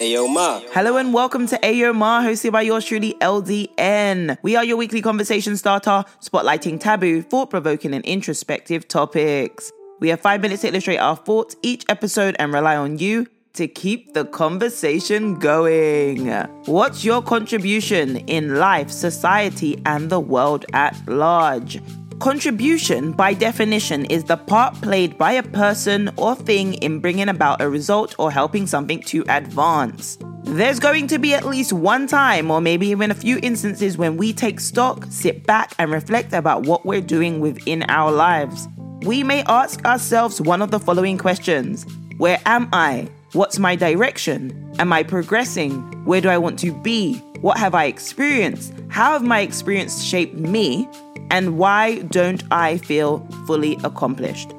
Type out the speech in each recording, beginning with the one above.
Ayo Ma. Hello and welcome to Ayo Ma, hosted by yours truly, LDN. We are your weekly conversation starter, spotlighting taboo, thought provoking, and introspective topics. We have five minutes to illustrate our thoughts each episode and rely on you to keep the conversation going. What's your contribution in life, society, and the world at large? Contribution, by definition, is the part played by a person or thing in bringing about a result or helping something to advance. There's going to be at least one time, or maybe even a few instances, when we take stock, sit back, and reflect about what we're doing within our lives. We may ask ourselves one of the following questions Where am I? What's my direction? Am I progressing? Where do I want to be? What have I experienced? How have my experience shaped me? And why don't I feel fully accomplished?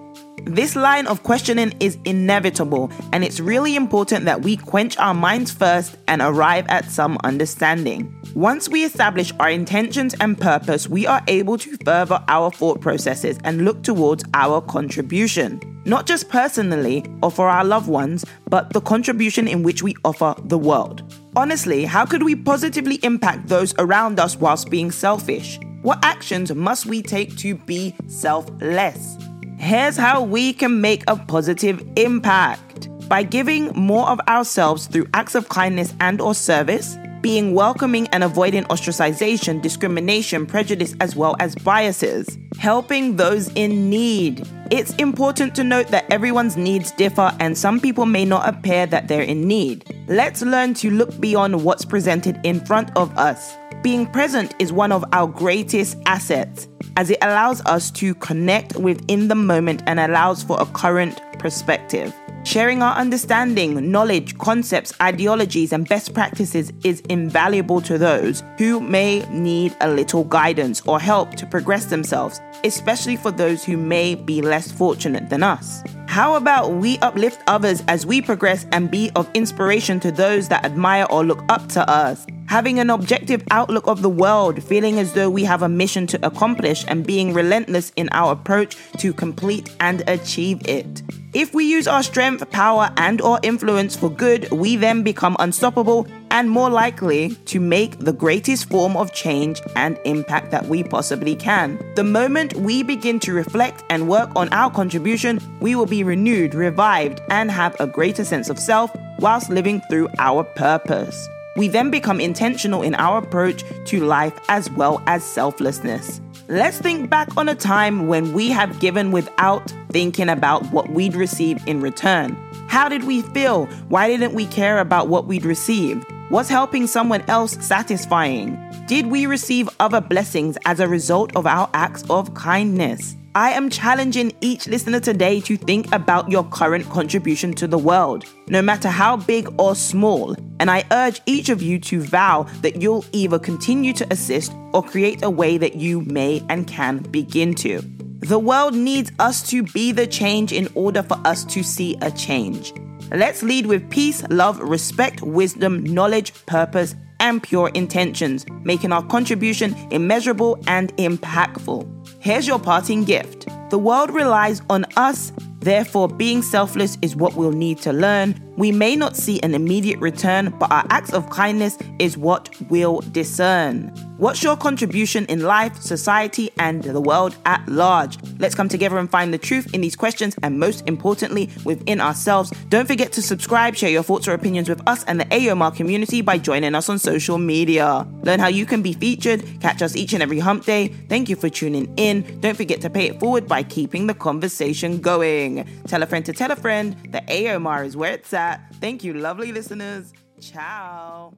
This line of questioning is inevitable, and it's really important that we quench our minds first and arrive at some understanding. Once we establish our intentions and purpose, we are able to further our thought processes and look towards our contribution. Not just personally or for our loved ones, but the contribution in which we offer the world. Honestly, how could we positively impact those around us whilst being selfish? What actions must we take to be selfless? Here's how we can make a positive impact. By giving more of ourselves through acts of kindness and or service, being welcoming and avoiding ostracization, discrimination, prejudice, as well as biases, helping those in need. It's important to note that everyone's needs differ and some people may not appear that they're in need. Let's learn to look beyond what's presented in front of us. Being present is one of our greatest assets as it allows us to connect within the moment and allows for a current perspective. Sharing our understanding, knowledge, concepts, ideologies, and best practices is invaluable to those who may need a little guidance or help to progress themselves, especially for those who may be less fortunate than us. How about we uplift others as we progress and be of inspiration to those that admire or look up to us? Having an objective outlook of the world, feeling as though we have a mission to accomplish, and being relentless in our approach to complete and achieve it. If we use our strength, power, and or influence for good, we then become unstoppable and more likely to make the greatest form of change and impact that we possibly can. The moment we begin to reflect and work on our contribution, we will be renewed, revived, and have a greater sense of self whilst living through our purpose. We then become intentional in our approach to life as well as selflessness. Let's think back on a time when we have given without thinking about what we'd receive in return. How did we feel? Why didn't we care about what we'd received? Was helping someone else satisfying? Did we receive other blessings as a result of our acts of kindness? I am challenging each listener today to think about your current contribution to the world, no matter how big or small. And I urge each of you to vow that you'll either continue to assist or create a way that you may and can begin to. The world needs us to be the change in order for us to see a change. Let's lead with peace, love, respect, wisdom, knowledge, purpose, and pure intentions, making our contribution immeasurable and impactful. Here's your parting gift. The world relies on us, therefore, being selfless is what we'll need to learn. We may not see an immediate return, but our acts of kindness is what we'll discern. What's your contribution in life, society, and the world at large? Let's come together and find the truth in these questions and, most importantly, within ourselves. Don't forget to subscribe, share your thoughts or opinions with us and the AOMR community by joining us on social media. Learn how you can be featured, catch us each and every hump day. Thank you for tuning in. Don't forget to pay it forward by keeping the conversation going. Tell a friend to tell a friend The AOMR is where it's at. Thank you, lovely listeners. Ciao.